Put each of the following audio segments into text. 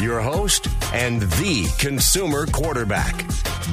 Your host and the consumer quarterback,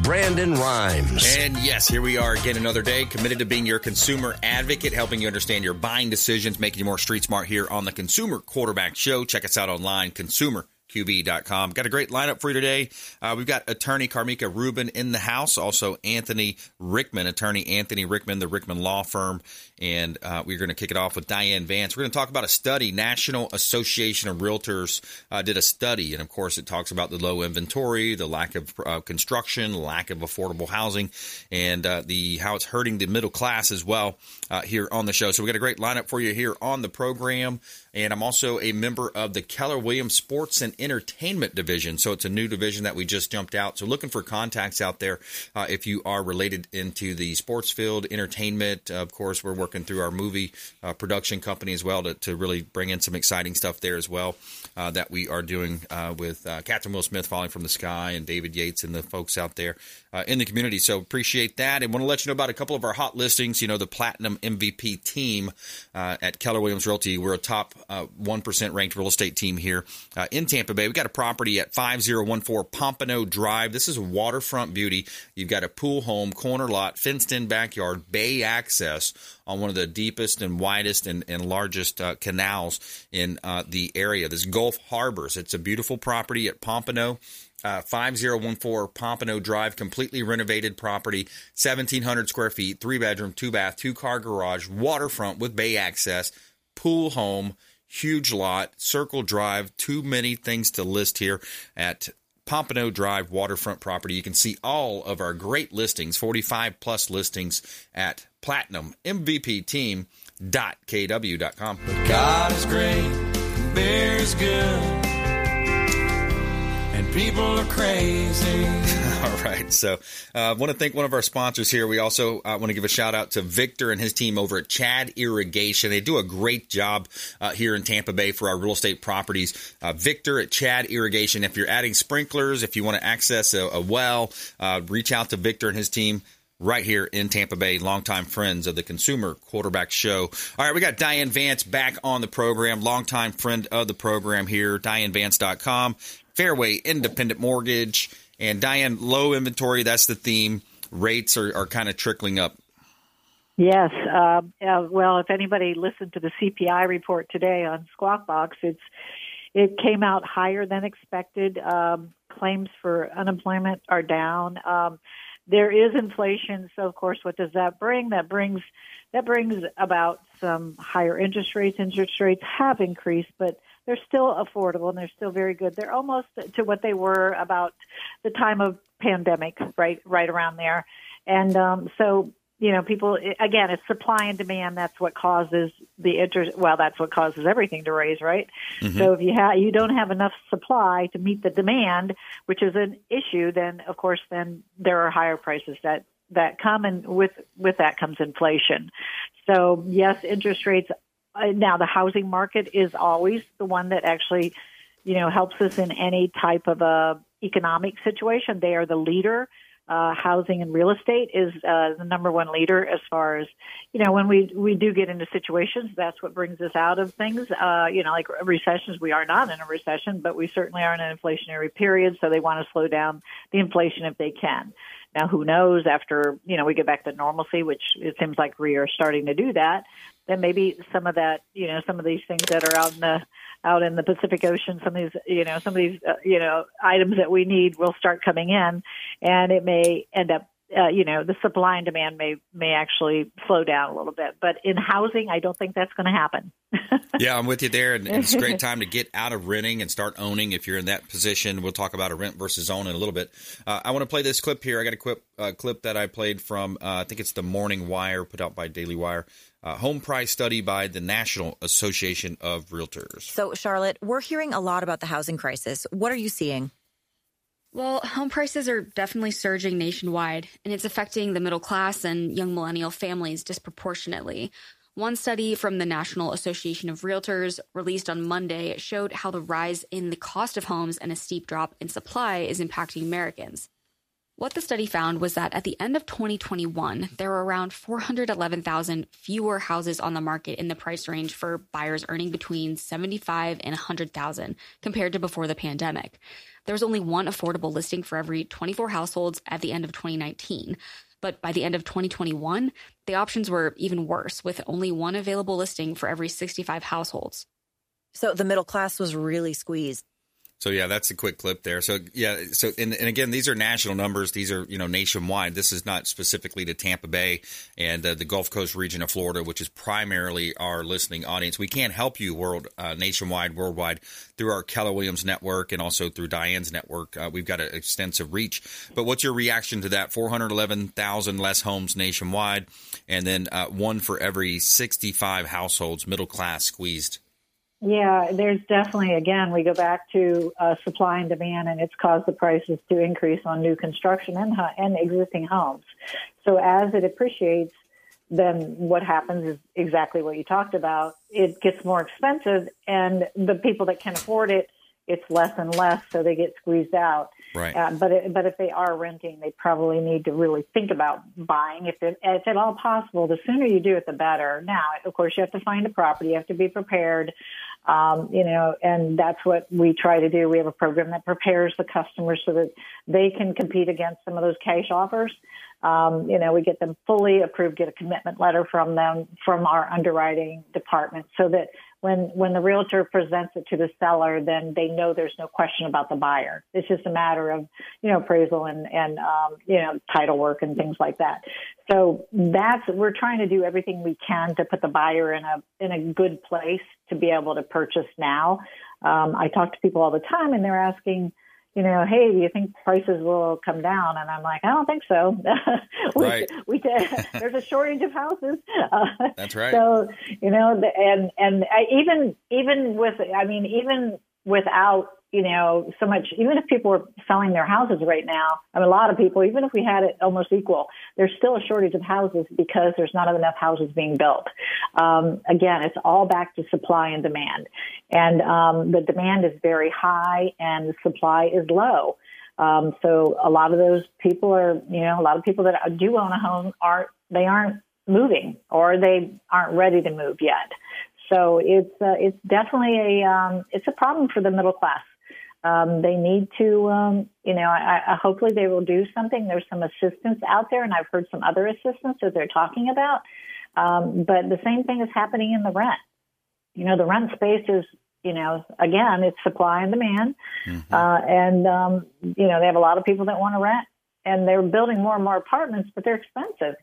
Brandon Rhymes. And yes, here we are again another day, committed to being your consumer advocate, helping you understand your buying decisions, making you more street smart here on the Consumer Quarterback Show. Check us out online, consumer QB.com. Got a great lineup for you today. Uh, we've got attorney Carmika Rubin in the house, also Anthony Rickman, attorney Anthony Rickman, the Rickman Law Firm. And uh, we're going to kick it off with Diane Vance. We're going to talk about a study. National Association of Realtors uh, did a study, and of course, it talks about the low inventory, the lack of uh, construction, lack of affordable housing, and uh, the how it's hurting the middle class as well uh, here on the show. So we got a great lineup for you here on the program. And I'm also a member of the Keller Williams Sports and Entertainment Division. So it's a new division that we just jumped out. So looking for contacts out there uh, if you are related into the sports field, entertainment. Uh, of course, we're working through our movie uh, production company as well to, to really bring in some exciting stuff there as well uh, that we are doing with Catherine Will Smith falling from the sky and David Yates and the folks out there in the community. So appreciate that. And want to let you know about a couple of our hot listings. You know, the Platinum MVP team at Keller Williams Realty. We're a top uh, 1% ranked real estate team here uh, in Tampa Bay. We've got a property at 5014 Pompano Drive. This is a waterfront beauty. You've got a pool home, corner lot, fenced in backyard, bay access on one of the deepest and widest and, and largest uh, canals in uh, the area. This Gulf Harbors. It's a beautiful property at Pompano. Uh, 5014 Pompano Drive, completely renovated property, 1,700 square feet, three bedroom, two bath, two car garage, waterfront with bay access, pool home, huge lot, Circle Drive, too many things to list here at Pompano Drive waterfront property. You can see all of our great listings, 45 plus listings at platinummvpteam.kw.com. God is great, good and people are crazy. All right. So I uh, want to thank one of our sponsors here. We also uh, want to give a shout out to Victor and his team over at Chad Irrigation. They do a great job uh, here in Tampa Bay for our real estate properties. Uh, Victor at Chad Irrigation. If you're adding sprinklers, if you want to access a, a well, uh, reach out to Victor and his team right here in Tampa Bay, longtime friends of the Consumer Quarterback Show. All right, we got Diane Vance back on the program, longtime friend of the program here, dianevance.com. Fairway Independent Mortgage, and Diane, low inventory. That's the theme. Rates are, are kind of trickling up. Yes. Uh, uh, well, if anybody listened to the CPI report today on Squawk Box, it's it came out higher than expected. Um, claims for unemployment are down. Um, there is inflation, so of course, what does that bring? That brings that brings about some higher interest rates. Interest rates have increased, but they're still affordable and they're still very good. They're almost to what they were about the time of pandemic, right, right around there. And um, so, you know, people again, it's supply and demand. That's what causes the interest. Well, that's what causes everything to raise, right? Mm-hmm. So if you have you don't have enough supply to meet the demand, which is an issue, then of course, then there are higher prices that that come and with with that comes inflation. So yes, interest rates now the housing market is always the one that actually, you know, helps us in any type of a economic situation. They are the leader. Uh, housing and real estate is uh, the number one leader as far as you know when we we do get into situations that's what brings us out of things uh, you know like recessions we are not in a recession but we certainly are in an inflationary period so they want to slow down the inflation if they can now who knows after you know we get back to normalcy which it seems like we are starting to do that then maybe some of that, you know, some of these things that are out in the out in the Pacific Ocean, some of these, you know, some of these, uh, you know, items that we need will start coming in, and it may end up uh, you know, the supply and demand may may actually slow down a little bit. But in housing, I don't think that's going to happen. yeah, I'm with you there, and, and, it's a great time to get out of renting and start owning if you're in that position. We'll talk about a rent versus own in a little bit. Uh, I want to play this clip here. I got a clip uh, clip that I played from uh, I think it's the Morning Wire, put out by Daily Wire. Uh, home price study by the National Association of Realtors. So, Charlotte, we're hearing a lot about the housing crisis. What are you seeing? Well, home prices are definitely surging nationwide, and it's affecting the middle class and young millennial families disproportionately. One study from the National Association of Realtors, released on Monday, showed how the rise in the cost of homes and a steep drop in supply is impacting Americans. What the study found was that at the end of 2021, there were around 411,000 fewer houses on the market in the price range for buyers earning between 75 and 100,000 compared to before the pandemic. There was only one affordable listing for every 24 households at the end of 2019. But by the end of 2021, the options were even worse, with only one available listing for every 65 households. So the middle class was really squeezed. So yeah, that's a quick clip there. So yeah, so and, and again, these are national numbers. These are you know nationwide. This is not specifically to Tampa Bay and uh, the Gulf Coast region of Florida, which is primarily our listening audience. We can't help you world uh, nationwide, worldwide through our Keller Williams network and also through Diane's network. Uh, we've got an extensive reach. But what's your reaction to that? Four hundred eleven thousand less homes nationwide, and then uh, one for every sixty-five households, middle class squeezed. Yeah, there's definitely, again, we go back to uh, supply and demand, and it's caused the prices to increase on new construction and, and existing homes. So as it appreciates, then what happens is exactly what you talked about. It gets more expensive, and the people that can afford it, it's less and less, so they get squeezed out. Right. Uh, but it, but if they are renting, they probably need to really think about buying. If it, if at all possible, the sooner you do it, the better. Now, of course, you have to find a property. You have to be prepared. Um, you know, and that's what we try to do. We have a program that prepares the customers so that they can compete against some of those cash offers. Um, you know, we get them fully approved, get a commitment letter from them, from our underwriting department so that when, when the realtor presents it to the seller, then they know there's no question about the buyer. It's just a matter of, you know, appraisal and, and, um, you know, title work and things like that. So that's, we're trying to do everything we can to put the buyer in a, in a good place to be able to purchase now. Um, I talk to people all the time and they're asking, you know, hey, do you think prices will come down? And I'm like, I don't think so. we, right. We there's a shortage of houses. Uh, That's right. So you know, and and I, even even with, I mean, even without you know, so much, even if people were selling their houses right now, I mean, a lot of people, even if we had it almost equal, there's still a shortage of houses because there's not enough houses being built. Um, again, it's all back to supply and demand. And um, the demand is very high and the supply is low. Um, so a lot of those people are, you know, a lot of people that do own a home aren't, they aren't moving or they aren't ready to move yet. So it's uh, it's definitely a um, it's a problem for the middle class. Um, they need to, um, you know, I, I, hopefully they will do something. There's some assistance out there, and I've heard some other assistance that they're talking about. Um, but the same thing is happening in the rent. You know, the rent space is, you know, again, it's supply and demand, mm-hmm. uh, and um, you know, they have a lot of people that want to rent, and they're building more and more apartments, but they're expensive.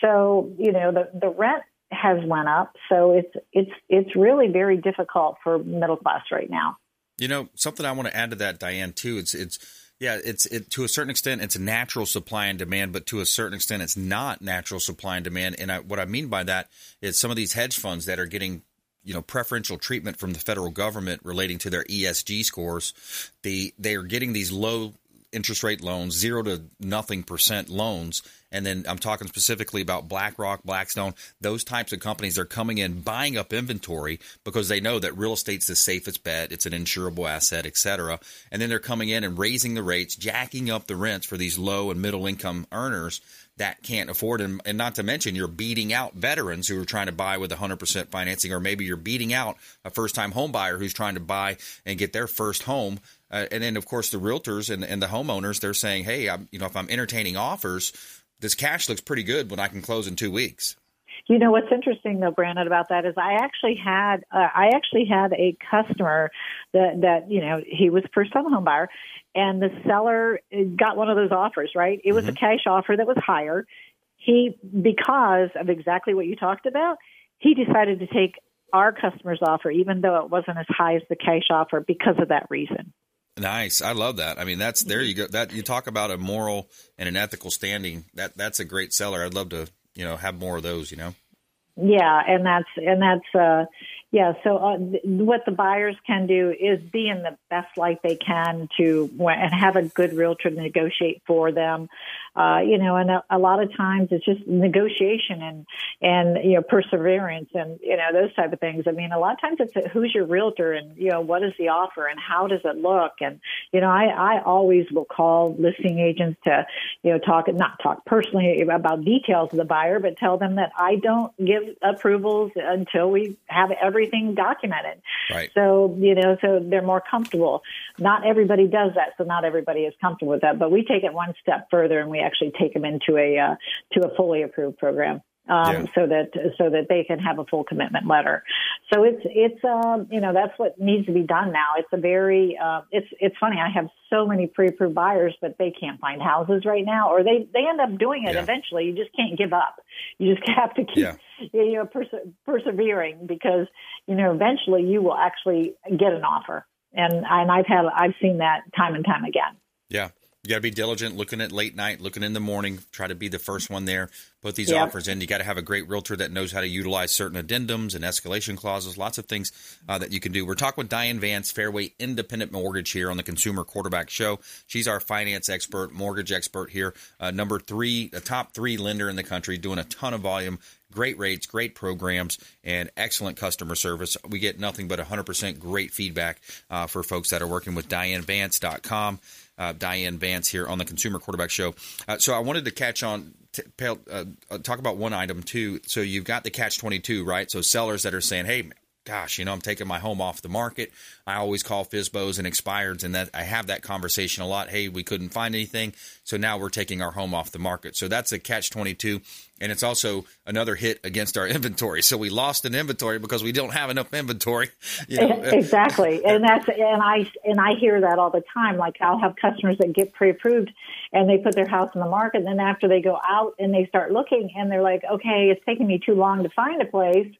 So, you know, the the rent has went up, so it's it's it's really very difficult for middle class right now. You know, something I want to add to that, Diane, too. It's it's yeah, it's it, to a certain extent it's natural supply and demand, but to a certain extent it's not natural supply and demand. And I, what I mean by that is some of these hedge funds that are getting you know preferential treatment from the federal government relating to their ESG scores, they they are getting these low interest rate loans, zero to nothing percent loans. And then I'm talking specifically about BlackRock, Blackstone, those types of companies are coming in, buying up inventory because they know that real estate's the safest bet. It's an insurable asset, et cetera. And then they're coming in and raising the rates, jacking up the rents for these low and middle income earners that can't afford and, and not to mention you're beating out veterans who are trying to buy with 100% financing or maybe you're beating out a first time home buyer who's trying to buy and get their first home uh, and then, of course, the realtors and, and the homeowners, they're saying, hey, I'm, you know, if I'm entertaining offers, this cash looks pretty good when I can close in two weeks. You know what's interesting though, Brandon, about that is I actually had uh, I actually had a customer that that you know he was first time home buyer, and the seller got one of those offers. Right, it was mm-hmm. a cash offer that was higher. He because of exactly what you talked about, he decided to take our customer's offer, even though it wasn't as high as the cash offer, because of that reason. Nice. I love that. I mean, that's there you go. That you talk about a moral and an ethical standing. That that's a great seller. I'd love to, you know, have more of those, you know. Yeah, and that's and that's uh Yeah, so uh, th- what the buyers can do is be in the best light they can to and have a good realtor negotiate for them. Uh, you know, and a, a, lot of times it's just negotiation and and you know perseverance and you know those type of things. I mean, a lot of times it's a, who's your realtor and you know what is the offer and how does it look and you know I I always will call listing agents to you know talk not talk personally about details of the buyer, but tell them that I don't give approvals until we have everything documented. Right. So you know, so they're more comfortable. Not everybody does that, so not everybody is comfortable with that. But we take it one step further and we actually take them into a uh, to a fully approved program. Um, yeah. so that so that they can have a full commitment letter. So it's it's um, you know that's what needs to be done now. It's a very uh, it's it's funny. I have so many pre-approved buyers, but they can't find houses right now, or they they end up doing it yeah. eventually. You just can't give up. You just have to keep yeah. you know perse- persevering because you know eventually you will actually get an offer. And and I've had I've seen that time and time again. Yeah. You got to be diligent, looking at late night, looking in the morning. Try to be the first one there. Put these yep. offers in. You got to have a great realtor that knows how to utilize certain addendums and escalation clauses. Lots of things uh, that you can do. We're talking with Diane Vance, Fairway Independent Mortgage here on the Consumer Quarterback Show. She's our finance expert, mortgage expert here. Uh, number three, the top three lender in the country, doing a ton of volume great rates, great programs, and excellent customer service. We get nothing but 100% great feedback uh, for folks that are working with DianeVance.com uh, Diane Vance here on the Consumer Quarterback Show. Uh, so I wanted to catch on, t- uh, uh, talk about one item too. So you've got the catch 22, right? So sellers that are saying, hey, gosh, you know, I'm taking my home off the market. I always call FSBOs and expireds, and that I have that conversation a lot. Hey, we couldn't find anything, so now we're taking our home off the market. So that's a catch 22, and it's also another hit against our inventory. So we lost an inventory because we don't have enough inventory. You know? Exactly, and that's and I and I hear that all the time. Like I'll have customers that get pre-approved, and they put their house in the market, and then after they go out and they start looking, and they're like, okay, it's taking me too long to find a place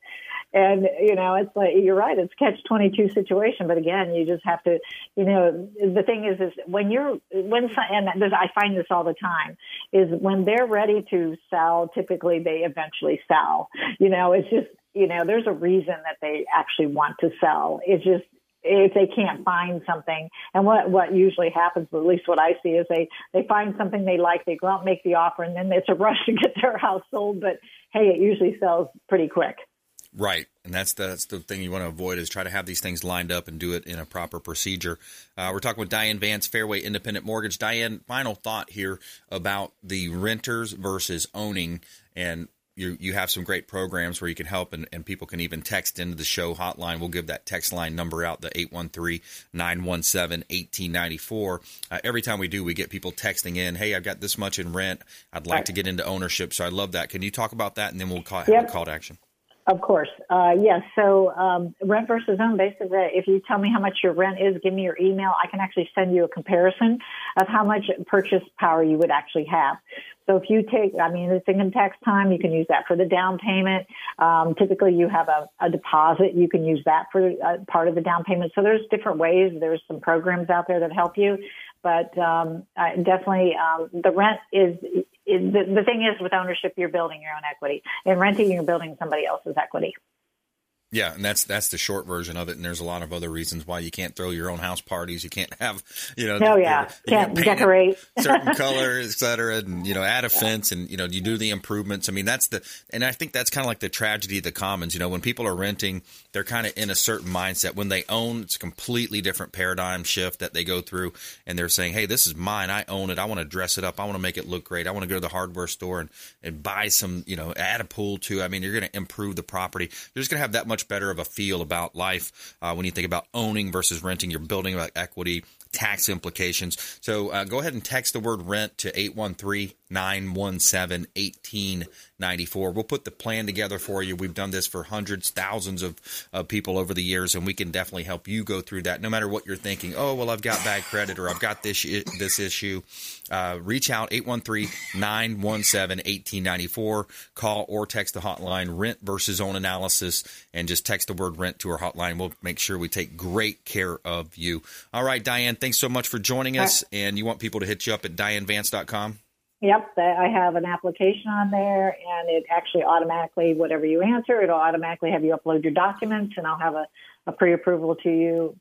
and you know it's like you're right it's catch 22 situation but again you just have to you know the thing is is when you're when and this, i find this all the time is when they're ready to sell typically they eventually sell. You know it's just you know there's a reason that they actually want to sell. It's just if they can't find something and what what usually happens at least what i see is they they find something they like they go out and make the offer and then it's a rush to get their house sold but hey it usually sells pretty quick Right, and that's the, that's the thing you want to avoid is try to have these things lined up and do it in a proper procedure. Uh, we're talking with Diane Vance, Fairway Independent Mortgage. Diane, final thought here about the renters versus owning, and you you have some great programs where you can help, and, and people can even text into the show hotline. We'll give that text line number out, the 813-917-1894. Uh, every time we do, we get people texting in, hey, I've got this much in rent. I'd like right. to get into ownership, so I love that. Can you talk about that, and then we'll call, have a call to action. Of course. Uh, yes. So um, rent versus own, basically, if you tell me how much your rent is, give me your email. I can actually send you a comparison of how much purchase power you would actually have. So if you take, I mean, it's income tax time, you can use that for the down payment. Um, typically, you have a, a, deposit, you can use that for uh, part of the down payment. So there's different ways. There's some programs out there that help you, but um, I definitely um, the rent is the, the thing is with ownership, you're building your own equity. and renting, you're building somebody else's equity. Yeah, and that's that's the short version of it. And there's a lot of other reasons why you can't throw your own house parties. You can't have, you know, oh yeah, you can't decorate certain color, et cetera, and you know, add a yeah. fence, and you know, you do the improvements. I mean, that's the, and I think that's kind of like the tragedy of the commons. You know, when people are renting, they're kind of in a certain mindset. When they own, it's a completely different paradigm shift that they go through, and they're saying, "Hey, this is mine. I own it. I want to dress it up. I want to make it look great. I want to go to the hardware store and and buy some, you know, add a pool to. I mean, you're going to improve the property. You're just going to have that much much better of a feel about life uh, when you think about owning versus renting. You're building about equity, tax implications. So uh, go ahead and text the word rent to 813 917 1894. We'll put the plan together for you. We've done this for hundreds, thousands of, of people over the years, and we can definitely help you go through that no matter what you're thinking. Oh, well, I've got bad credit or I've got this, this issue. Uh, reach out 813 917 1894. Call or text the hotline rent versus own analysis and just text the word rent to our hotline. We'll make sure we take great care of you. All right, Diane, thanks so much for joining us. And you want people to hit you up at dianevance.com? Yep, I have an application on there, and it actually automatically, whatever you answer, it'll automatically have you upload your documents, and I'll have a, a pre-approval to you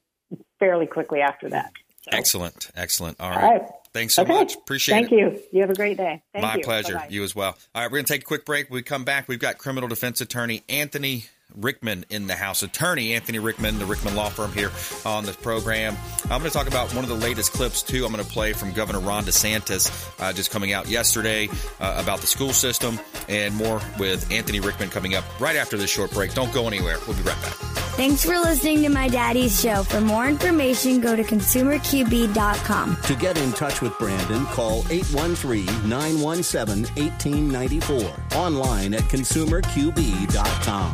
fairly quickly after that. So. Excellent, excellent. All right. All right. Thanks so okay. much. Appreciate Thank it. Thank you. You have a great day. Thank My you. pleasure. Bye-bye. You as well. All right, we're going to take a quick break. When we come back, we've got criminal defense attorney Anthony Rickman in the house. Attorney Anthony Rickman, the Rickman Law Firm here on the program. I'm going to talk about one of the latest clips, too. I'm going to play from Governor Ron DeSantis, uh, just coming out yesterday uh, about the school system, and more with Anthony Rickman coming up right after this short break. Don't go anywhere. We'll be right back. Thanks for listening to my daddy's show. For more information, go to consumerqb.com. To get in touch with Brandon, call 813 917 1894. Online at consumerqb.com.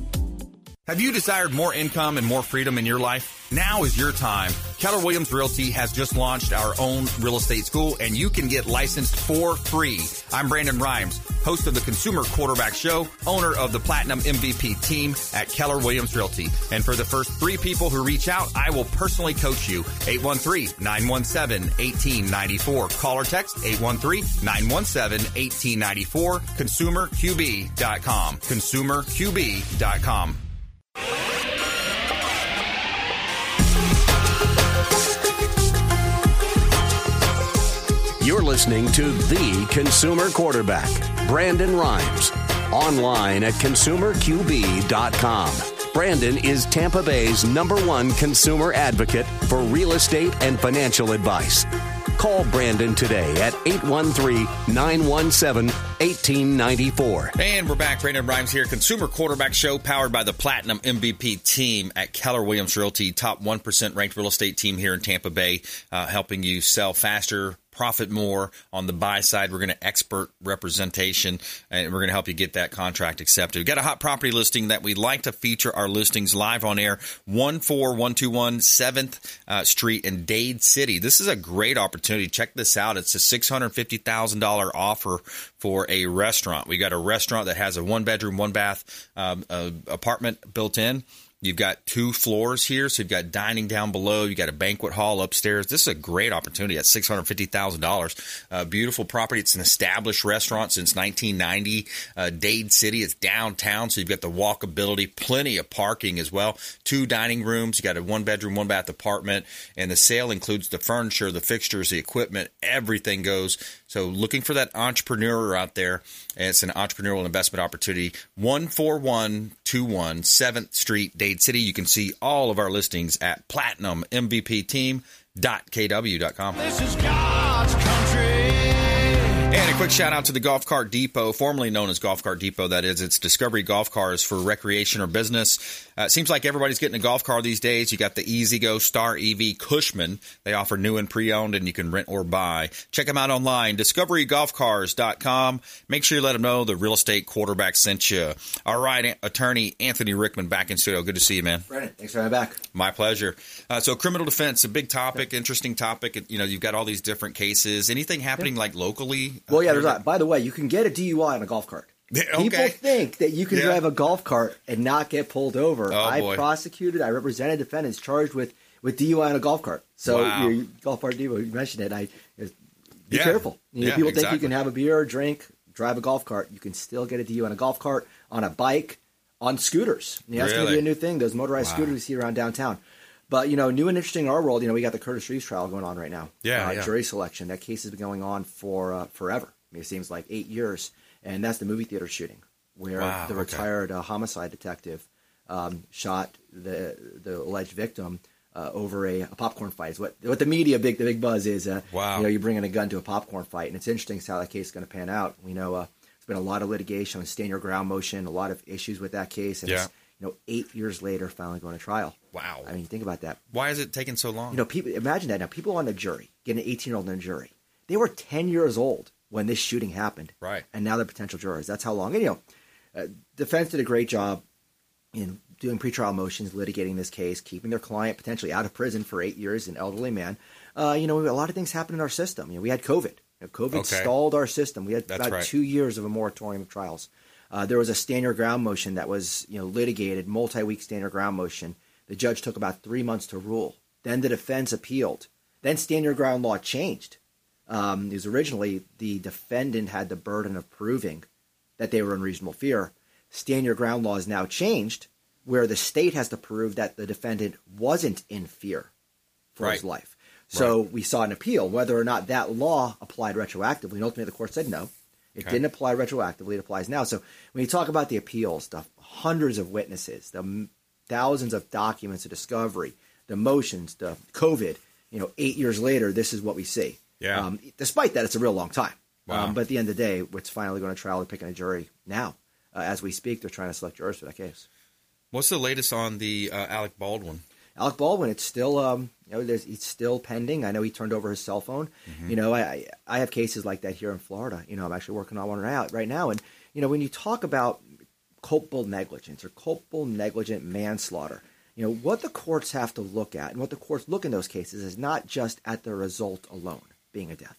Have you desired more income and more freedom in your life? Now is your time. Keller Williams Realty has just launched our own real estate school and you can get licensed for free. I'm Brandon Rhymes, host of the Consumer Quarterback Show, owner of the Platinum MVP team at Keller Williams Realty. And for the first three people who reach out, I will personally coach you. 813-917-1894. Call or text 813-917-1894. ConsumerQB.com. ConsumerQB.com. You're listening to The Consumer Quarterback, Brandon Rhymes, online at consumerqb.com. Brandon is Tampa Bay's number one consumer advocate for real estate and financial advice. Call Brandon today at 813 917 1894. And we're back. Brandon Rhymes here. Consumer Quarterback Show powered by the Platinum MVP team at Keller Williams Realty, top 1% ranked real estate team here in Tampa Bay, uh, helping you sell faster, profit more on the buy side. We're going to expert representation and we're going to help you get that contract accepted. We've got a hot property listing that we'd like to feature our listings live on air 14121 7th uh, Street in Dade City. This is a great opportunity. Check this out. It's a $650,000 offer for a restaurant. We got a restaurant that has a one bedroom, one bath um, uh, apartment built in. You've got two floors here, so you've got dining down below. You've got a banquet hall upstairs. This is a great opportunity at six hundred fifty thousand dollars. Uh, beautiful property. It's an established restaurant since nineteen ninety. Uh, Dade City. It's downtown, so you've got the walkability, plenty of parking as well. Two dining rooms. You got a one bedroom, one bath apartment, and the sale includes the furniture, the fixtures, the equipment. Everything goes. So looking for that entrepreneur out there. It's an entrepreneurial investment opportunity. One four one two one Seventh Street, Dade City. You can see all of our listings at platinummvpteam.kw.com. This is country. And a quick shout out to the Golf Cart Depot, formerly known as Golf Cart Depot. That is, it's Discovery Golf Cars for recreation or business. Uh, it seems like everybody's getting a golf car these days. You got the E-Z-GO Star EV Cushman. They offer new and pre-owned, and you can rent or buy. Check them out online, discoverygolfcars.com. Make sure you let them know the real estate quarterback sent you. All right, attorney Anthony Rickman back in studio. Good to see you, man. Brandon, thanks for having me back. My pleasure. Uh, so, criminal defense, a big topic, interesting topic. You know, you've got all these different cases. Anything happening like locally? Well, yeah, there's that. By the way, you can get a DUI on a golf cart. Okay. People think that you can Yeah. drive a golf cart and not get pulled over. Oh, I boy. prosecuted, I represented defendants charged with, with DUI on a golf cart. So Wow. your golf cart DUI, you mentioned it. I uh, be Yeah. careful. You know, Yeah, people think you can have a beer or drink, drive a golf cart. You can still get a DUI on a golf cart, on a bike, on scooters. You know, that's going to be a new thing. Those motorized Wow. scooters you see around downtown. But you know, new and interesting in our world. You know, we got the Curtis Reeves trial going on right now. Yeah, uh, yeah. jury selection. That case has been going on for uh, forever. I mean, it seems like eight years, and that's the movie theater shooting where Wow, the okay. retired uh, homicide detective um, shot the the alleged victim uh, over a, a popcorn fight. Is what what the media big the big buzz is. Uh, Wow. You know, you're bringing a gun to a popcorn fight, and it's interesting how that case is going to pan out. We know uh, there's been a lot of litigation on stand your ground motion, a lot of issues with that case, and Yeah. it's, you know, eight years later, finally going to trial. Wow. I mean, think about that. Why is it taking so long? You know, people imagine that now. People on the jury get an 18 year old in the jury. They were 10 years old when this shooting happened, Right. And now they're potential jurors. That's how long. And you know, uh, defense did a great job in doing pretrial motions, litigating this case, keeping their client potentially out of prison for eight years, an elderly man. Uh, you know, a lot of things happened in our system. You know, we had COVID. You know, COVID Okay. stalled our system. We had That's about right. two years of a moratorium of trials. Uh, there was a stand your ground motion that was you know litigated, multi-week stand your ground motion. The judge took about three months to rule. Then the defense appealed. Then stand your ground law changed. Um, it was originally the defendant had the burden of proving that they were in reasonable fear. Stand your ground law is now changed, where the state has to prove that the defendant wasn't in fear for his life. So we saw an appeal whether or not that law applied retroactively. And ultimately, the court said no. It Okay. didn't apply retroactively. It applies now. So when you talk about the appeals, the hundreds of witnesses, the thousands of documents of discovery, the motions, the COVID, you know, eight years later, this is what we see. Yeah. Um, despite that, it's a real long time. Wow. Um, but at the end of the day, it's finally going to trial. They're picking a jury now. Uh, as we speak, they're trying to select jurors for that case. What's the latest on the uh, Alec Baldwin? Alec Baldwin, it's still, um, you know, there's, it's still pending. I know he turned over his cell phone. You know, I, I have cases like that here in Florida. You know, I'm actually working on one right right now. And you know, when you talk about culpable negligence or culpable negligent manslaughter, you know, what the courts have to look at and what the courts look in those cases is not just at the result alone, being a death.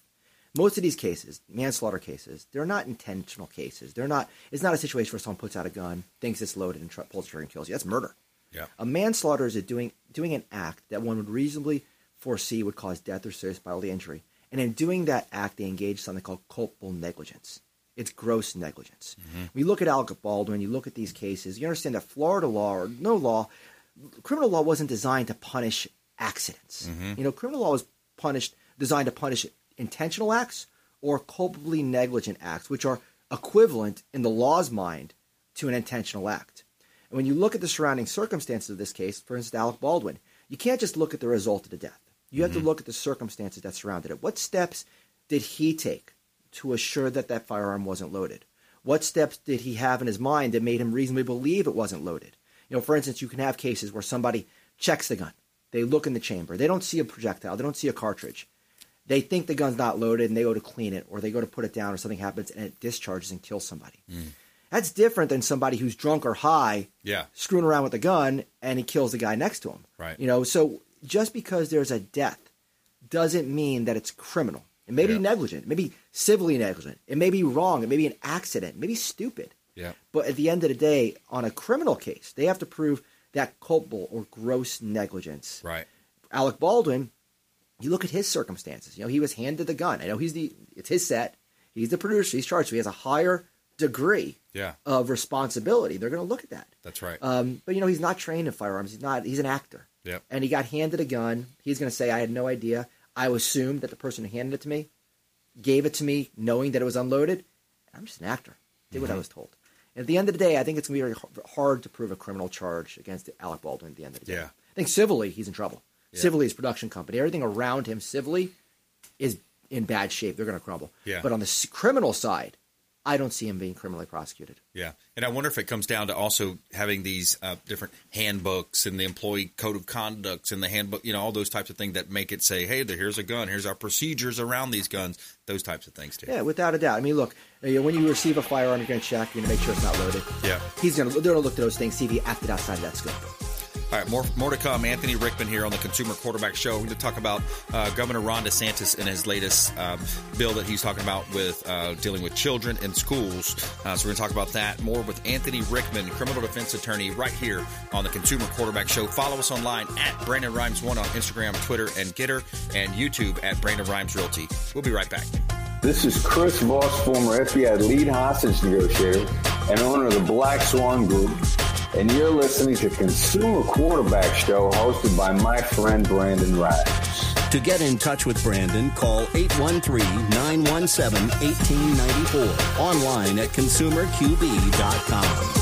Most of these cases, manslaughter cases, they're not intentional cases. They're not. It's not a situation where someone puts out a gun, thinks it's loaded, and tr- pulls the trigger and kills you. That's murder. Yeah. A manslaughter is a doing doing an act that one would reasonably foresee would cause death or serious bodily injury, and in doing that act, they engage in something called culpable negligence. It's gross negligence. Mm-hmm. We look at Alec Baldwin, you look at these cases, you understand that Florida law or no law, criminal law wasn't designed to punish accidents. Mm-hmm. You know, criminal law was punished designed to punish intentional acts or culpably negligent acts, which are equivalent in the law's mind to an intentional act. And when you look at the surrounding circumstances of this case, for instance, Alec Baldwin, you can't just look at the result of the death. You have to mm-hmm. look at the circumstances that surrounded it. What steps did he take to assure that that firearm wasn't loaded? What steps did he have in his mind that made him reasonably believe it wasn't loaded? You know, for instance, you can have cases where somebody checks the gun. They look in the chamber. They don't see a projectile. They don't see a cartridge. They think the gun's not loaded and they go to clean it or they go to put it down or something happens and it discharges and kills somebody. Mm. That's different than somebody who's drunk or high Yeah. screwing around with a gun and he kills the guy next to him. Right. You know, so just because there's a death doesn't mean that it's criminal. It may Yeah. be negligent, it may be civilly negligent, it may be wrong, it may be an accident, maybe stupid. Yeah. But at the end of the day, on a criminal case, they have to prove that culpable or gross negligence. Right. Alec Baldwin, you look at his circumstances. You know, he was handed the gun. I know he's the it's his set. He's the producer. He's charged. So he has a higher degree Yeah. of responsibility. They're going to look at that. That's right. Um, but you know, he's not trained in firearms. He's not. He's an actor. Yep. And he got handed a gun. He's going to say, "I had no idea. I assumed that the person who handed it to me gave it to me, knowing that it was unloaded. I'm just an actor. Did what I Mhm. was told." And at the end of the day, I think it's going to be very hard to prove a criminal charge against Alec Baldwin. At the end of the day, Yeah. I think civilly he's in trouble. Yeah. Civilly, his production company, everything around him civilly is in bad shape. They're going to crumble. Yeah. But on the criminal side, I don't see him being criminally prosecuted. Yeah, and I wonder if it comes down to also having these uh, different handbooks and the employee code of conducts and the handbook, you know, all those types of things that make it say, "Hey, here's a gun. Here's our procedures around these guns." Those types of things too. Yeah, without a doubt. I mean, look, know, when you receive a firearm, you're going to check. You're going to make sure it's not loaded. Yeah. He's going to. They're going to look at those things, see if he acted outside of that scope. All right, more more to come. Anthony Rickman here on the Consumer Quarterback Show. We're going to talk about uh, Governor Ron DeSantis and his latest um, bill that he's talking about with uh, dealing with children in schools. Uh, so we're going to talk about that more with Anthony Rickman, criminal defense attorney, right here on the Consumer Quarterback Show. Follow us online at Brandon Rhymes One on Instagram, Twitter, and GETTR, and YouTube at Brandon Rhymes Realty. We'll be right back. This is Chris Voss, former FBI lead hostage negotiator and owner of the Black Swan Group. and you're listening to Consumer Quarterback Show hosted by my friend Brandon Rhymes. To get in touch with Brandon, call 813-917-1894. Online at consumerqb.com.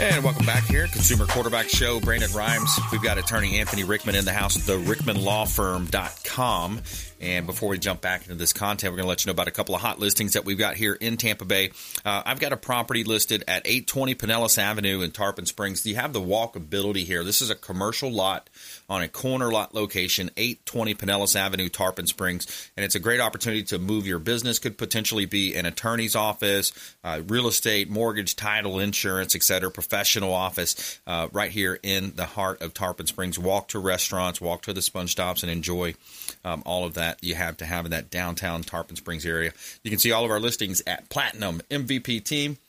And welcome back here, Consumer Quarterback Show. Brandon Rhymes. We've got attorney Anthony Rickman in the house, at the rickmanlawfirm.com. And before we jump back into this content, we're going to let you know about a couple of hot listings that we've got here in Tampa Bay. Uh, I've got a property listed at 820 Pinellas Avenue in Tarpon Springs. You have the walkability here. This is a commercial lot on a corner lot location, 820 Pinellas Avenue, Tarpon Springs. And it's a great opportunity to move your business. Could potentially be an attorney's office, uh, real estate, mortgage, title, insurance, etc. Professional office uh, right here in the heart of Tarpon Springs. Walk to restaurants, walk to the sponge docks, and enjoy um, all of that you have to have in that downtown Tarpon Springs area. You can see all of our listings at platinummvpteam.kw.com.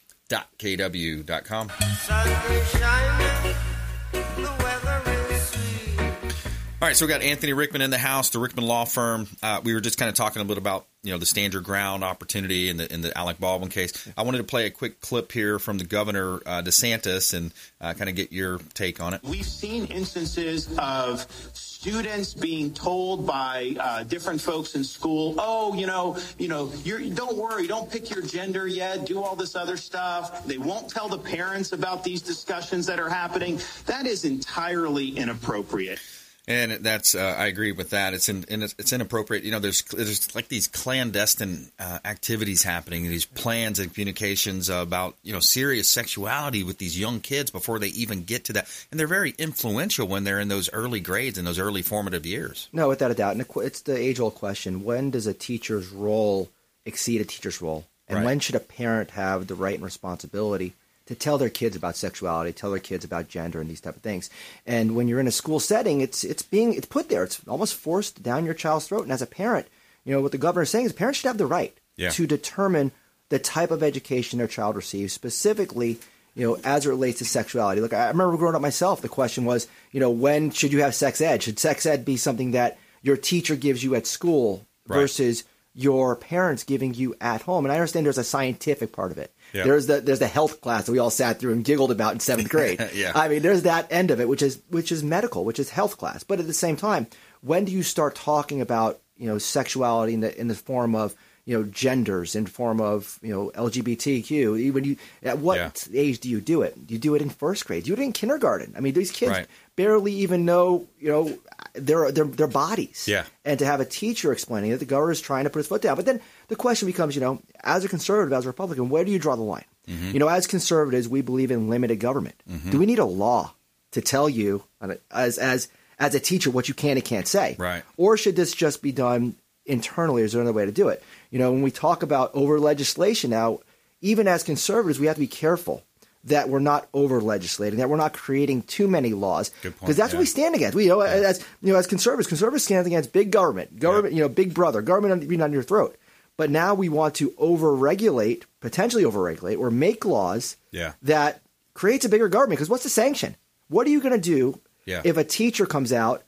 All right, so we got Anthony Rickman in the house, the Rickman Law Firm. Uh, we were just kind of talking a bit about you know the stand your ground opportunity in the in the Alec Baldwin case. I wanted to play a quick clip here from the governor uh, DeSantis and uh, kind of get your take on it. We've seen instances of students being told by uh, different folks in school, "Oh, you know, you know, you're, don't worry, don't pick your gender yet. Do all this other stuff." They won't tell the parents about these discussions that are happening. That is entirely inappropriate. And that's uh, I agree with that. It's in, it's, it's inappropriate. You know, there's there's like these clandestine uh, activities happening, these plans and communications about you know serious sexuality with these young kids before they even get to that, and they're very influential when they're in those early grades and those early formative years. No, without a doubt, and it's the age old question: When does a teacher's role exceed a teacher's role, and Right. when should a parent have the right and responsibility? To tell their kids about sexuality, tell their kids about gender and these type of things, and when you're in a school setting, it's it's being it's put there. It's almost forced down your child's throat. And as a parent, you know what the governor is saying is parents should have the right Yeah. to determine the type of education their child receives, specifically, you know, as it relates to sexuality. Look, I remember growing up myself. The question was, you know, when should you have sex ed? Should sex ed be something that your teacher gives you at school Right. versus your parents giving you at home? And I understand there's a scientific part of it. Yeah. There's the there's the health class that we all sat through and giggled about in seventh grade. Yeah. I mean, there's that end of it, which is which is medical, which is health class. But at the same time, when do you start talking about you know sexuality in the in the form of you know genders in form of you know LGBTQ? When you at what Yeah. age do you do it? You do it in first grade? You do it in kindergarten? I mean, these kids Right. barely even know you know their their their bodies. Yeah. And to have a teacher explaining it, the governor is trying to put his foot down. But then the question becomes, you know, as a conservative, as a Republican, where do you draw the line? Mm-hmm. You know, as conservatives, we believe in limited government. Do we need a law to tell you, uh, as as as a teacher, what you can and can't say? Right. Or should this just be done internally? Is there another way to do it? You know, when we talk about over legislation now, even as conservatives, we have to be careful that we're not over legislating, that we're not creating too many laws, because that's yeah. what we stand against. We, you know, as you know, as conservatives, conservatives stand against big government, government, you know, big brother, government being on your throat. But now we want to overregulate, potentially overregulate, or make laws Yeah. that creates a bigger government. Because what's the sanction? What are you going to do Yeah. if a teacher comes out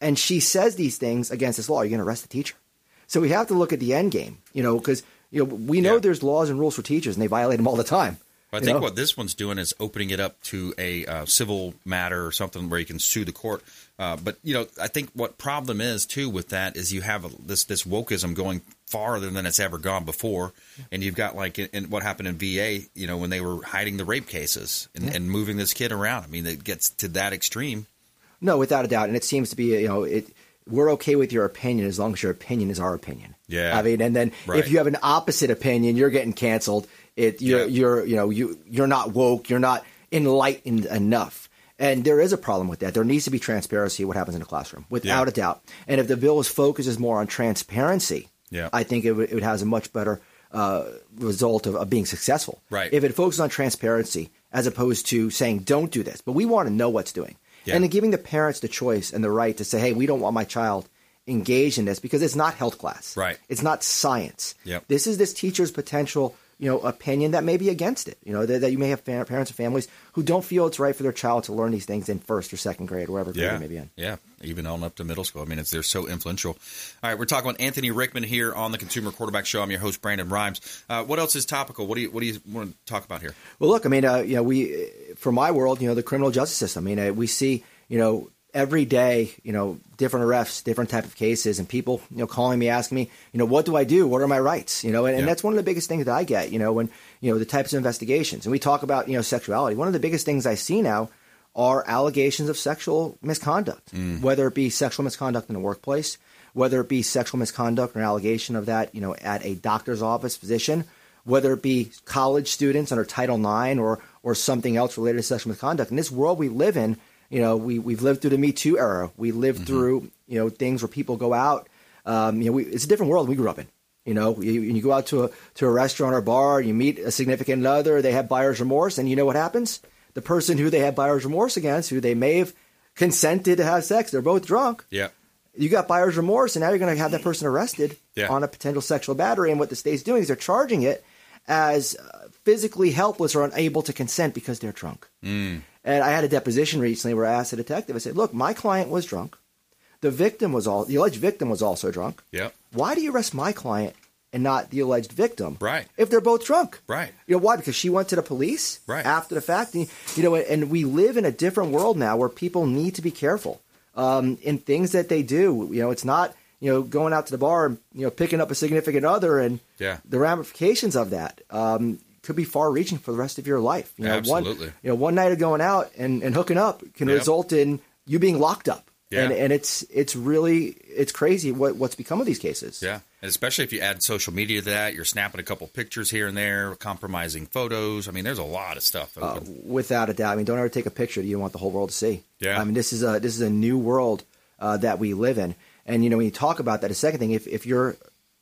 and she says these things against this law? Are you going to arrest the teacher? So we have to look at the end game, you know, because you know we know Yeah. there's laws and rules for teachers, and they violate them all the time. I think know? what this one's doing is opening it up to a uh, civil matter or something where you can sue the court. Uh, but you know, I think what problem is too with that is you have a, this this wokeism going farther than it's ever gone before, and you've got like in, in what happened in VA, you know, when they were hiding the rape cases and, and moving this kid around. I mean, it gets to that extreme. No, without a doubt, and it seems to be you know it. We're okay with your opinion as long as your opinion is our opinion. Yeah. I mean, and then Right. if you have an opposite opinion, you're getting canceled. It you're Yeah. you're you know you you're not woke. You're not enlightened enough. And there is a problem with that. There needs to be transparency. What happens in the classroom, without Yeah. a doubt. And if the bill is more on transparency, Yeah. I think it, would, it has a much better uh, result of, of being successful. Right. If it focuses on transparency as opposed to saying don't do this, but we want to know what's doing, Yeah. and then giving the parents the choice and the right to say, hey, we don't want my child engaged in this because it's not health class. Right. It's not science. Yep. This is this teacher's potential, you know, opinion that may be against it. You know, that, that you may have fa- parents and families who don't feel it's right for their child to learn these things in first or second grade, wherever grade they may be in. yeah, even on up to middle school. I mean, it's they're so influential. All right, we're talking with Anthony Rickman here on the Consumer Quarterback Show. I'm your host, Brandon Rhymes. Uh, what else is topical? What do you what do you want to talk about here? Well, look, I mean, uh, you know, we, for my world, you know, the criminal justice system. I mean, uh, we see, you know, every day, you know, different arrests, different type of cases, and people, you know, calling me, asking me, you know, what do I do? What are my rights? You know, and, and that's one of the biggest things that I get, you know, when, you know, the types of investigations. And we talk about, you know, sexuality. One of the biggest things I see now are allegations of sexual misconduct, mm. whether it be sexual misconduct in the workplace, whether it be sexual misconduct or an allegation of that, you know, at a doctor's office, physician, whether it be college students under Title IX or or something else related to sexual misconduct. In this world we live in, you know, we we've lived through the Me Too era. We lived through, you know, things where people go out. Um, you know, we, it's a different world we grew up in. You know, you, you go out to a to a restaurant or bar, you meet a significant other, they have buyer's remorse, and you know what happens? The person who they have buyer's remorse against, who they may have consented to have sex, they're both drunk Yeah, you got buyer's remorse, and now you're going to have that person arrested Yeah. on a potential sexual battery. And what the state's doing is they're charging it as uh, physically helpless or unable to consent because they're drunk. Mm. And I had a deposition recently where I asked a detective, I said, "Look, my client was drunk. The victim was all the alleged victim was also drunk. yeah, Why do you arrest my client and not the alleged victim? Right. If they're both drunk, right. you know why? Because she went to the police Right. after the fact. And, you know, and we live in a different world now where people need to be careful um, in things that they do. You know, it's not you know going out to the bar and you know picking up a significant other and Yeah. the ramifications of that um, could be far-reaching for the rest of your life. You know, Absolutely. one you know one night of going out and, and hooking up can Yep. result in you being locked up. Yeah. And, and it's it's really it's crazy what what's become of these cases. Yeah, and especially if you add social media to that, you're snapping a couple pictures here and there, compromising photos. I mean, there's a lot of stuff. Uh, without a doubt. I mean, don't ever take a picture that you don't want the whole world to see. Yeah. I mean, this is a this is a new world uh, that we live in, and you know, when you talk about that, a second thing, if if you're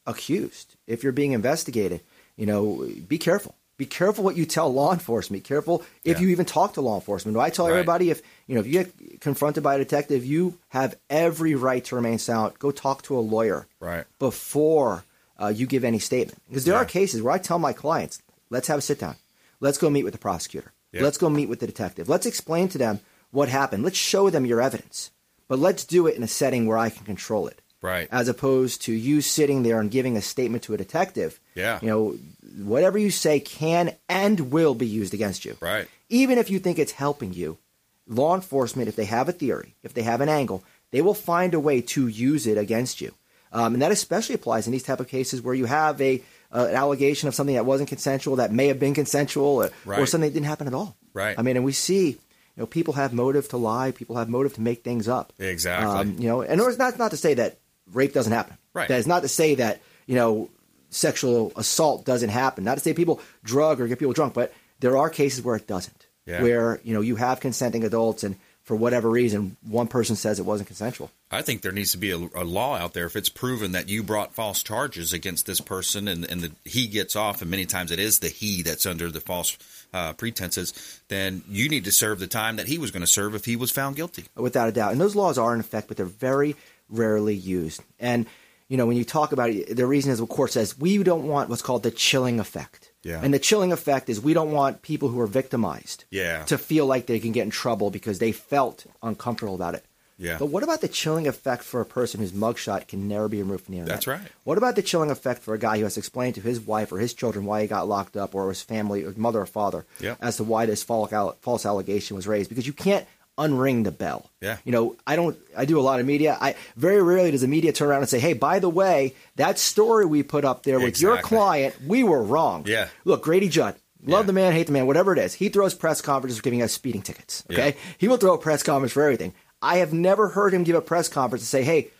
accused, if you're being investigated, you know, be careful. Be careful what you tell law enforcement. Be careful if Yeah. you even talk to law enforcement. I tell Right. everybody if you know if you get confronted by a detective, you have every right to remain silent. Go talk to a lawyer right. before uh, you give any statement. Because there Yeah. are cases where I tell my clients, let's have a sit down. Let's go meet with the prosecutor. Yeah. Let's go meet with the detective. Let's explain to them what happened. Let's show them your evidence. But let's do it in a setting where I can control it. Right. As opposed to you sitting there and giving a statement to a detective. Yeah. You know, whatever you say can and will be used against you. Right. Even if you think it's helping you, law enforcement, if they have a theory, if they have an angle, they will find a way to use it against you. Um, and that especially applies in these type of cases where you have a uh, an allegation of something that wasn't consensual, that may have been consensual, or, or something that didn't happen at all. Right. I mean, and we see, you know, people have motive to lie, people have motive to make things up. Exactly. Um, you know, and it's not not to say that rape doesn't happen. Right. That is not to say that you know sexual assault doesn't happen. Not to say people drug or get people drunk, but there are cases where it doesn't. Yeah. Where you know you have consenting adults, and for whatever reason, one person says it wasn't consensual. I think there needs to be a, a law out there if it's proven that you brought false charges against this person and, and the, he gets off, and many times it is the he that's under the false uh, pretenses, then you need to serve the time that he was going to serve if he was found guilty. without a doubt. And those laws are in effect, but they're very rarely used. And you know, when you talk about it, the reason is the court says we don't want what's called the chilling effect. Yeah. And the chilling effect is we don't want people who are victimized Yeah. to feel like they can get in trouble because they felt uncomfortable about it. Yeah. But what about the chilling effect for a person whose mugshot can never be removed from the internet? That's right. What about the chilling effect for a guy who has to explain to his wife or his children why he got locked up or his family or mother or father Yep. as to why this false allegation was raised? Because you can't unring the bell. Yeah. You know, I don't. I do a lot of media. I very rarely does the media turn around and say, "Hey, by the way, that story we put up there with your client, we were wrong." Yeah. Look, Grady Judd. Love Yeah. the man, hate the man, whatever it is. He throws press conferences for giving us speeding tickets. Okay, Yeah. he will throw a press conference for everything. I have never heard him give a press conference and say, "Hey,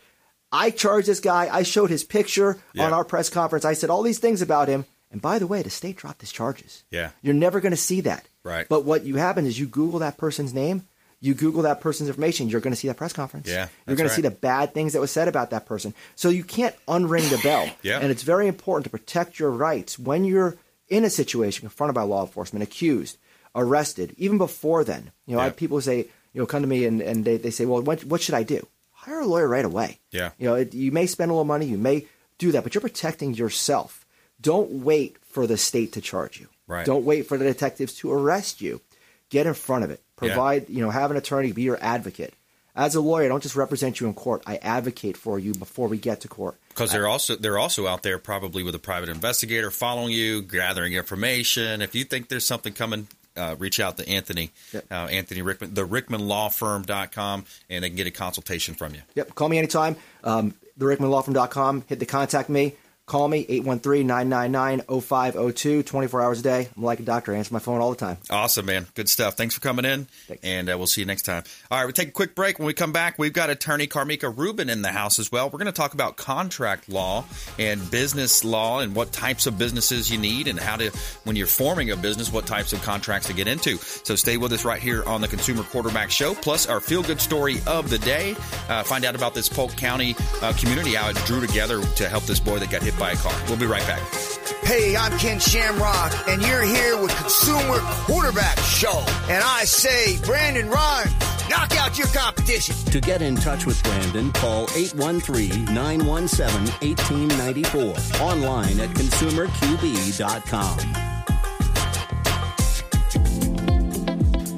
I charged this guy. I showed his picture Yeah. on our press conference. I said all these things about him, and by the way, the state dropped his charges." Yeah. You're never going to see that. Right. But what you happen is you Google that person's name, You Google that person's information, you're going to see that press conference. Yeah, you're going to see the bad things that was said about that person. So you can't unring the bell. Yeah. And it's very important to protect your rights when you're in a situation confronted by law enforcement, accused, arrested, even before then. You know, I Yeah. have people say, you know, come to me and, and they, they say, well, what, what should I do? Hire a lawyer right away. Yeah. You know, it, you may spend a little money, you may do that, but you're protecting yourself. Don't wait for the state to charge you. Right. Don't wait for the detectives to arrest you. Get in front of it. Yeah. Provide, you know, have an attorney be your advocate. As a lawyer, I don't just represent you in court. I advocate for you before we get to court. Because they're also they're also out there probably with a private investigator following you, gathering information. If you think there's something coming, uh, reach out to Anthony, Yep. uh, Anthony Rickman, the RickmanLawFirm.com, and they can get a consultation from you. Yep. Call me anytime. Um, TheRickmanLawFirm.com. Hit the contact me. Call me 813-999-0502. 24 hours a day. I'm like a doctor. I answer my phone all the time. Awesome, man. Good stuff. Thanks for coming in, and uh, we'll see you next time. All right, we take a quick break. When we come back, we've got attorney Carmika Rubin in the house as well. We're going to talk about contract law and business law and what types of businesses you need and how to, when you're forming a business, what types of contracts to get into. So stay with us right here on the Consumer Quarterback Show, plus our feel good story of the day. Uh, find out about this Polk County uh, community, how it drew together to help this boy that got hit by a car. We'll be right back. Hey, I'm Ken Shamrock, and you're here with Consumer Quarterback Show. And I say, Brandon Rhymes, knock out your competition. To get in touch with Brandon, call 813-917-1894. Online at consumerqb.com.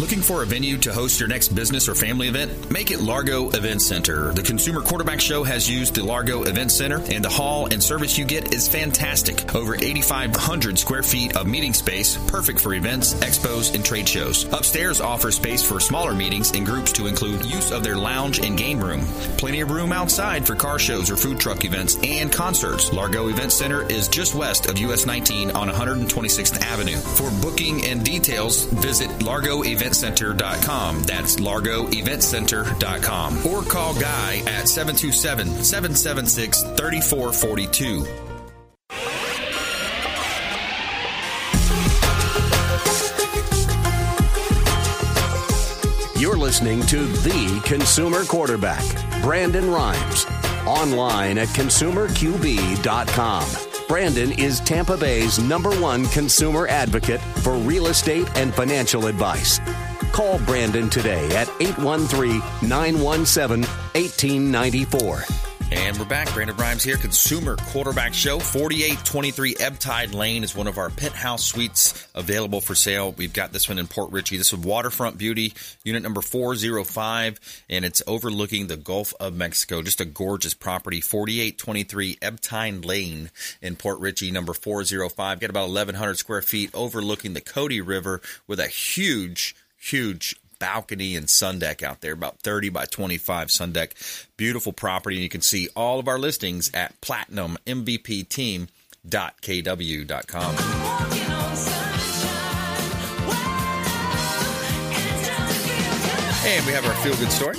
Looking for a venue to host your next business or family event? Make it Largo Event Center. The Consumer Quarterback Show has used the Largo Event Center, and the hall and service you get is fantastic. Over 8,500 square feet of meeting space, perfect for events, expos, and trade shows. Upstairs offers space for smaller meetings and groups to include use of their lounge and game room. Plenty of room outside for car shows or food truck events and concerts. Largo Event Center is just west of US 19 on 126th Avenue. For booking and details, visit largoeventcenter.com. That's largoeventcenter.com. Or call Guy at 727 776 3442. You're listening to The Consumer Quarterback, Brandon Rhymes. Online at consumerqb.com. Brandon is Tampa Bay's number one consumer advocate for real estate and financial advice. Call Brandon today at 813 917 1894. And we're back. Brandon Rhymes here, Consumer Quarterback Show. 4823 Ebtide Lane is one of our penthouse suites available for sale. We've got this one in Port Richey. This is Waterfront Beauty, unit number 405, and it's overlooking the Gulf of Mexico. Just a gorgeous property. 4823 Ebtine Lane in Port Richey, number 405. Got about 1,100 square feet overlooking the Cotee River with a huge, huge balcony and sun deck out there, about 30 by 25 sun deck. Beautiful property. And you can see all of our listings at platinummvpteam.kw.com. And we have our feel good story.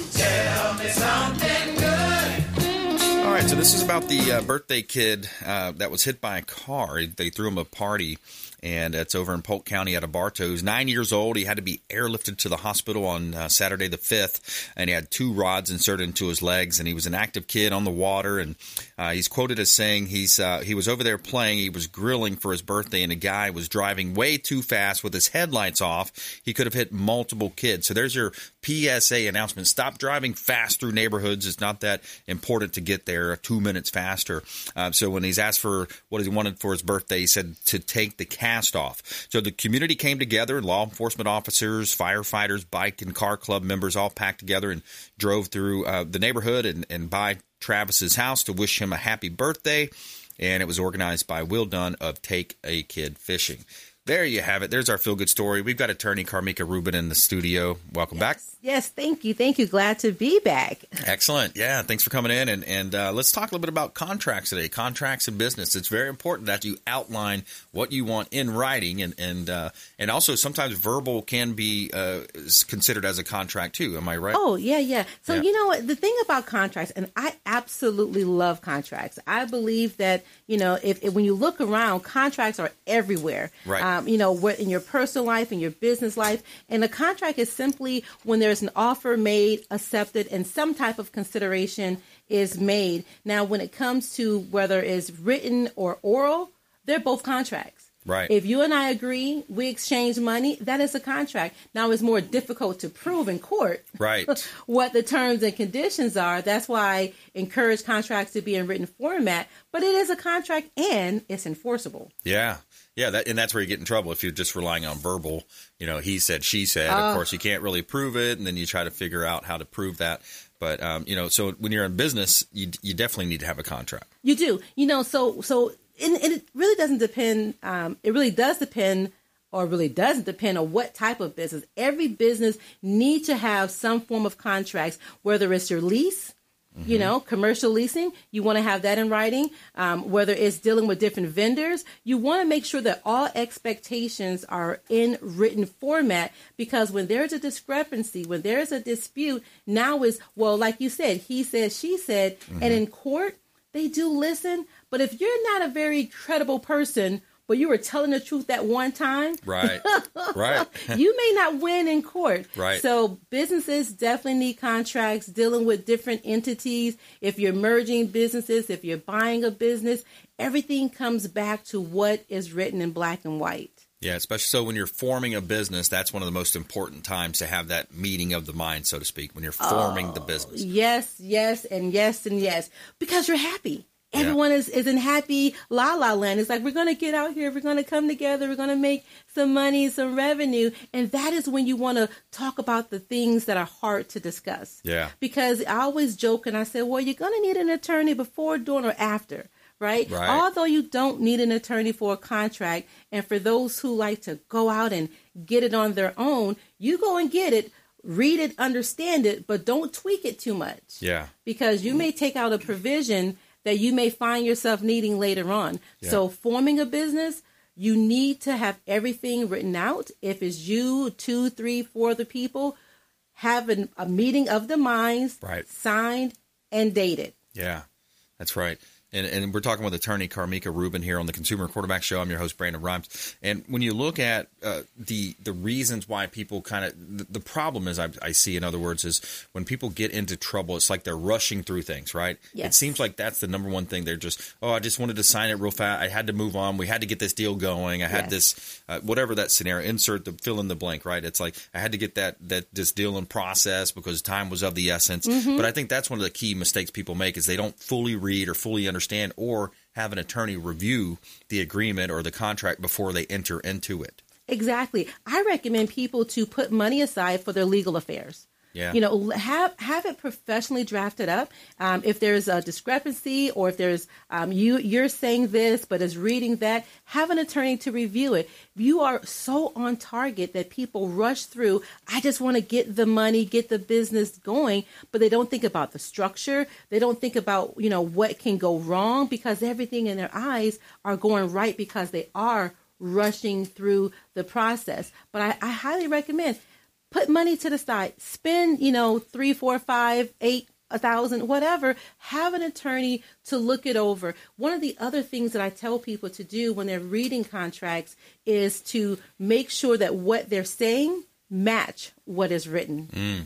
All right, right, so this is about the uh, birthday kid uh, that was hit by a car. They threw him a party, and it's over in Polk County at a Bartow. He's nine years old. He had to be airlifted to the hospital on uh, Saturday the 5th, and he had two rods inserted into his legs, and he was an active kid on the water, and uh, he's quoted as saying he's uh, he was over there playing, he was grilling for his birthday, and a guy was driving way too fast with his headlights off. He could have hit multiple kids. So there's your PSA announcement. Stop driving fast through neighborhoods. It's not that important to get there two minutes faster. Uh, so when he's asked for what he wanted for his birthday, he said to take the cast off. So the community came together, law enforcement officers, firefighters, bike and car club members all packed together and drove through uh, the neighborhood and, and by Travis's house to wish him a happy birthday. And it was organized by Will Dunn of Take a Kid Fishing. There you have it. There's our feel good story. We've got attorney Carmika Rubin in the studio. Welcome back. Yes, thank you. Thank you. Glad to be back. Excellent. Yeah, thanks for coming in. And, and uh, let's talk a little bit about contracts today contracts in business. It's very important that you outline what you want in writing. And, and, uh, and also, sometimes verbal can be uh, considered as a contract too. Am I right? Oh, yeah, yeah. So, Yeah. you know what? The thing about contracts, and I absolutely love contracts. I believe that, you know, if, if when you look around, contracts are everywhere. Right. Um, you know, what in your personal life, in your business life. And a contract is simply when there's an offer made, accepted, and some type of consideration is made. Now, when it comes to whether it's written or oral, they're both contracts. Right. If you and I agree, we exchange money, that is a contract. Now it's more difficult to prove in court Right. what the terms and conditions are. That's why I encourage contracts to be in written format, but it is a contract and it's enforceable. Yeah. Yeah, that, and that's where you get in trouble if you're just relying on verbal, you know, he said, she said. Oh. of course, you can't really prove it, and then you try to figure out how to prove that. But, um, you know, so when you're in business, you, you definitely need to have a contract. You do. You know, so so and, and it really doesn't depend um, it really does depend or really doesn't depend on what type of business. Every business needs to have some form of contracts, whether it's your lease, you know, commercial leasing, you want to have that in writing. Um, whether it's dealing with different vendors, you want to make sure that all expectations are in written format because when there's a discrepancy, when there's a dispute, now is, well, like you said, he said, she said, and in court, they do listen. But if you're not a very credible person, but you were telling the truth that one time, Right. right. you may not win in court. Right. So businesses definitely need contracts dealing with different entities. If you're merging businesses, if you're buying a business, everything comes back to what is written in black and white. Yeah, especially so when you're forming a business, that's one of the most important times to have that meeting of the mind, so to speak, when you're forming the oh, business. Yes, yes, and yes, and yes, because you're happy. Everyone is, is in happy la la land. It's like we're going to get out here, we're going to come together, we're going to make some money, some revenue, and that is when you want to talk about the things that are hard to discuss. Yeah. Because I always joke and I say, well, you're going to need an attorney before, during, or after. Right? Right. Although you don't need an attorney for a contract, and for those who like to go out and get it on their own, you go and get it, read it, understand it, but don't tweak it too much Yeah. because you may take out a provision that you may find yourself needing later on. Yeah. So, forming a business, you need to have everything written out. If it's you, two, three, four other people, have an, a meeting of the minds, Right. signed and dated. Yeah, that's right. And, and we're talking with attorney Carmika Rubin here on the Consumer Quarterback Show. I'm your host Brandon Rhymes. And when you look at uh, the the reasons why people kind of the, the problem is I, I see in other words is when people get into trouble, it's like they're rushing through things, right? It seems like that's the number one thing. They're just oh, I just wanted to sign it real fast. I had to move on. We had to get this deal going. I had Yes. this uh, whatever that scenario. Insert the fill in the blank, right? It's like I had to get that that this deal in process because time was of the essence. Mhm. But I think that's one of the key mistakes people make is they don't fully read or fully understand or have an attorney review the agreement or the contract before they enter into it. Exactly. I recommend people to put money aside for their legal affairs. Yeah. You know, have have it professionally drafted up. Um, if there's a discrepancy, or if there's um, you you're saying this, but is reading that, have an attorney to review it. You are so on target that people rush through. I just want to get the money, get the business going, but they don't think about the structure. They don't think about you know what can go wrong because everything in their eyes are going right because they are rushing through the process. But I, I highly recommend put money to the side. Spend, you know, three, four, five, eight, a thousand, whatever, have an attorney to look it over. One of the other things that I tell people to do when they're reading contracts is to make sure that what they're saying match what is written. Mm.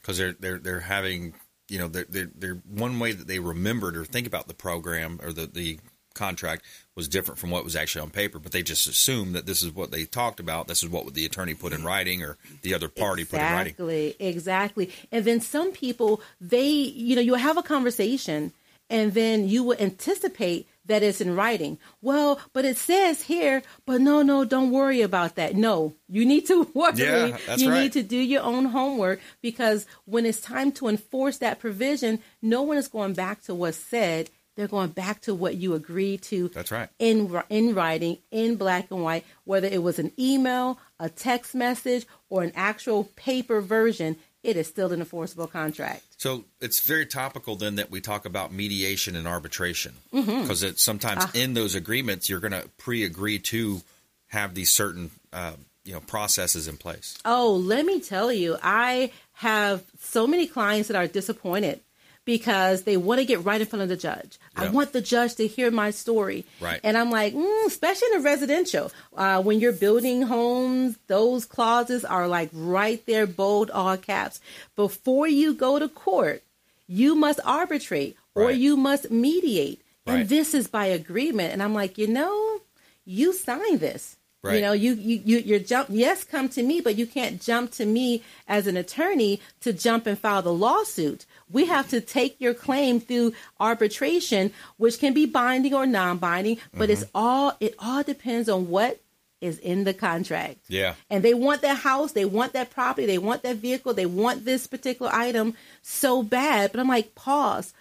because they're they're they're having you know they're, they're they're one way that they remembered or think about the program or the the contract was different from what was actually on paper but they just assumed that this is what they talked about this is what the attorney put in writing or the other party put in writing Exactly, exactly. And then some people, they, you know, you have a conversation and then you will anticipate that it's in writing. Well, but it says here, but no, no, don't worry about that. No, you need to worry. Yeah, that's you right. need to do your own homework because when it's time to enforce that provision, no one is going back to what's said. They're going back to what you agreed to That's right. in in writing in black and white whether it was an email a text message or an actual paper version it is still an enforceable contract So it's very topical then that we talk about mediation and arbitration because it's sometimes Ah. in those agreements you're going to pre-agree to have these certain uh, you know processes in place. oh let me tell you i have so many clients that are disappointed because they want to get right in front of the judge. I want the judge to hear my story. Right. and i'm like mm, especially in a residential. Uh, when you're building homes those clauses are like right there bold all caps. Before you go to court you must arbitrate or Right. you must mediate. And this is by agreement. And i'm like you know you signed this you know you you you you're jump yes come to me but you can't jump to me as an attorney to jump and file the lawsuit we have to take your claim through arbitration which can be binding or non-binding but it's all it all depends on what is in the contract Yeah. and they want that house, they want that property, they want that vehicle, they want this particular item so bad. But I'm like, pause,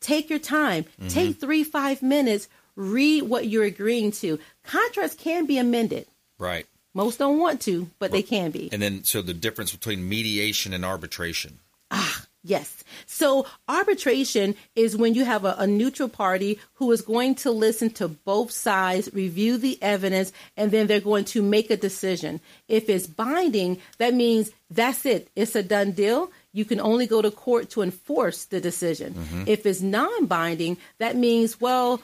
take your time, Mhm. take three, five minutes, read what you're agreeing to. Contracts can be amended. Right. Most don't want to, but they can be. And then so the difference between mediation and arbitration. Ah, yes. So arbitration is when you have a, a neutral party who is going to listen to both sides, review the evidence, and then they're going to make a decision. If it's binding, that means that's it. It's a done deal. You can only go to court to enforce the decision. Mhm. If it's non binding, that means, well,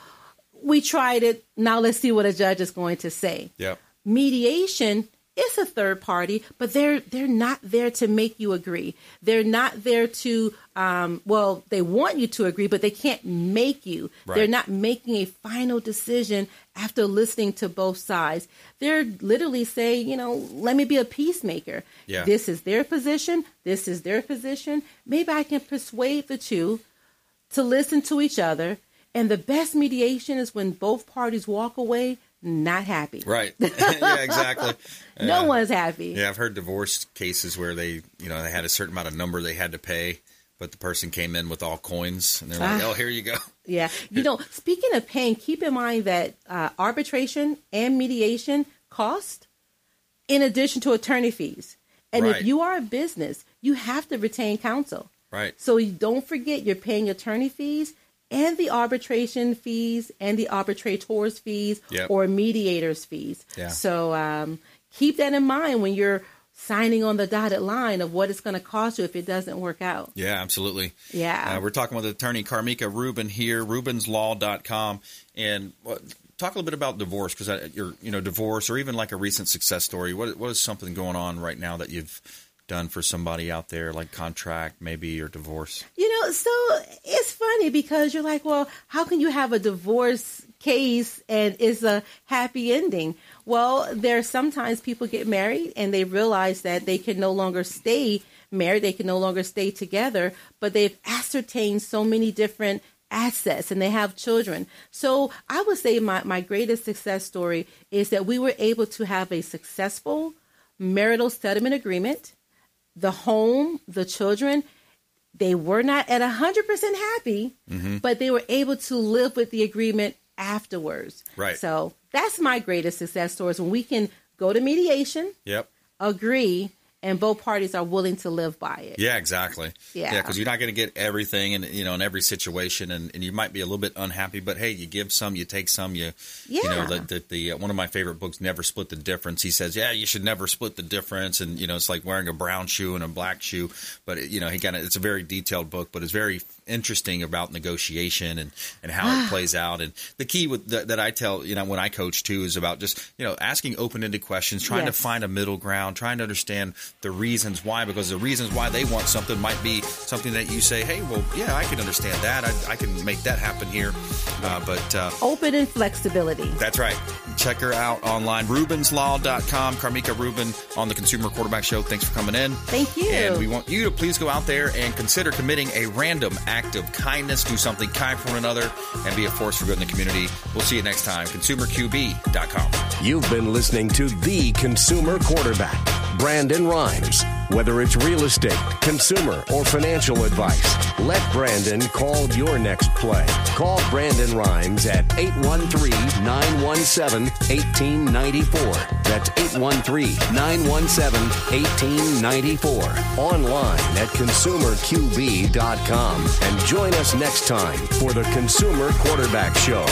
we tried it. Now let's see what a judge is going to say Yeah. mediation is a third party, but they're they're not there to make you agree. They're not there to um, well, they want you to agree, but they can't make you. Right. They're not making a final decision after listening to both sides. They're literally saying, you know, let me be a peacemaker. Yeah. This is their position. This is their position. Maybe I can persuade the two to listen to each other. And the best mediation is when both parties walk away not happy. Right. yeah, exactly. No Uh, one's happy. Yeah, I've heard divorce cases where they, you know, they had a certain amount of number they had to pay, but the person came in with all coins, and they're like, Ah. "Oh, here you go." Yeah. You know, speaking of paying, keep in mind that uh, arbitration and mediation cost in addition to attorney fees. And Right. if you are a business, you have to retain counsel. Right. So you don't forget you're paying attorney fees and the arbitration fees and the arbitrators fees Yep. or mediators fees. Yeah. So um, keep that in mind when you're signing on the dotted line of what it's going to cost you if it doesn't work out. Yeah, absolutely. Yeah. Uh, we're talking with attorney Carmika Rubin here, rubenslaw.com. And talk a little bit about divorce because you're, you know, divorce or even like a recent success story. What, what is something going on right now that you've done for somebody out there, like contract maybe or divorce? You know, so it's funny because you're like, well, how can you have a divorce case and it's a happy ending? Well, there sometimes people get married and they realize that they can no longer stay married, they can no longer stay together, but they've ascertained so many different assets and they have children. So I would say my, my greatest success story is that we were able to have a successful marital settlement agreement. The home, the children, they were not at 100% happy, Mhm. but they were able to live with the agreement afterwards. Right. So that's my greatest success stories when we can go to mediation, Yep. agree, and both parties are willing to live by it. Yeah, exactly. Yeah. because you're not going to get everything, and you know, in every situation, and, and you might be a little bit unhappy, but hey, you give some, you take some, you, yeah. you know, Yeah. the, the, the uh, one of my favorite books, Never Split the Difference. He says, yeah, you should never split the difference, and you know, it's like wearing a brown shoe and a black shoe, but you know, he kind of, it's a very detailed book, but it's very interesting about negotiation and and how it plays out, and the key with that, that I tell, you know, when I coach too, is about just you know asking open-ended questions, trying Yes. to find a middle ground, trying to understand the reasons why, because the reasons why they want something might be something that you say, hey, well, yeah, I can understand that. I, I can make that happen here. Uh, but uh, Open and flexibility. that's right. Check her out online, rubenslaw.com. Carmika Rubin on the Consumer Quarterback Show. Thanks for coming in. Thank you. And we want you to please go out there and consider committing a random act of kindness. Do something kind for one another and be a force for good in the community. We'll see you next time. ConsumerQB.com. You've been listening to The Consumer Quarterback, Brandon Rhymes. Whether it's real estate, consumer, or financial advice, let Brandon call your next play. Call Brandon Rhymes at 813 917 1894. That's 813 917 1894. Online at consumerqb.com. And join us next time for the Consumer Quarterback Show.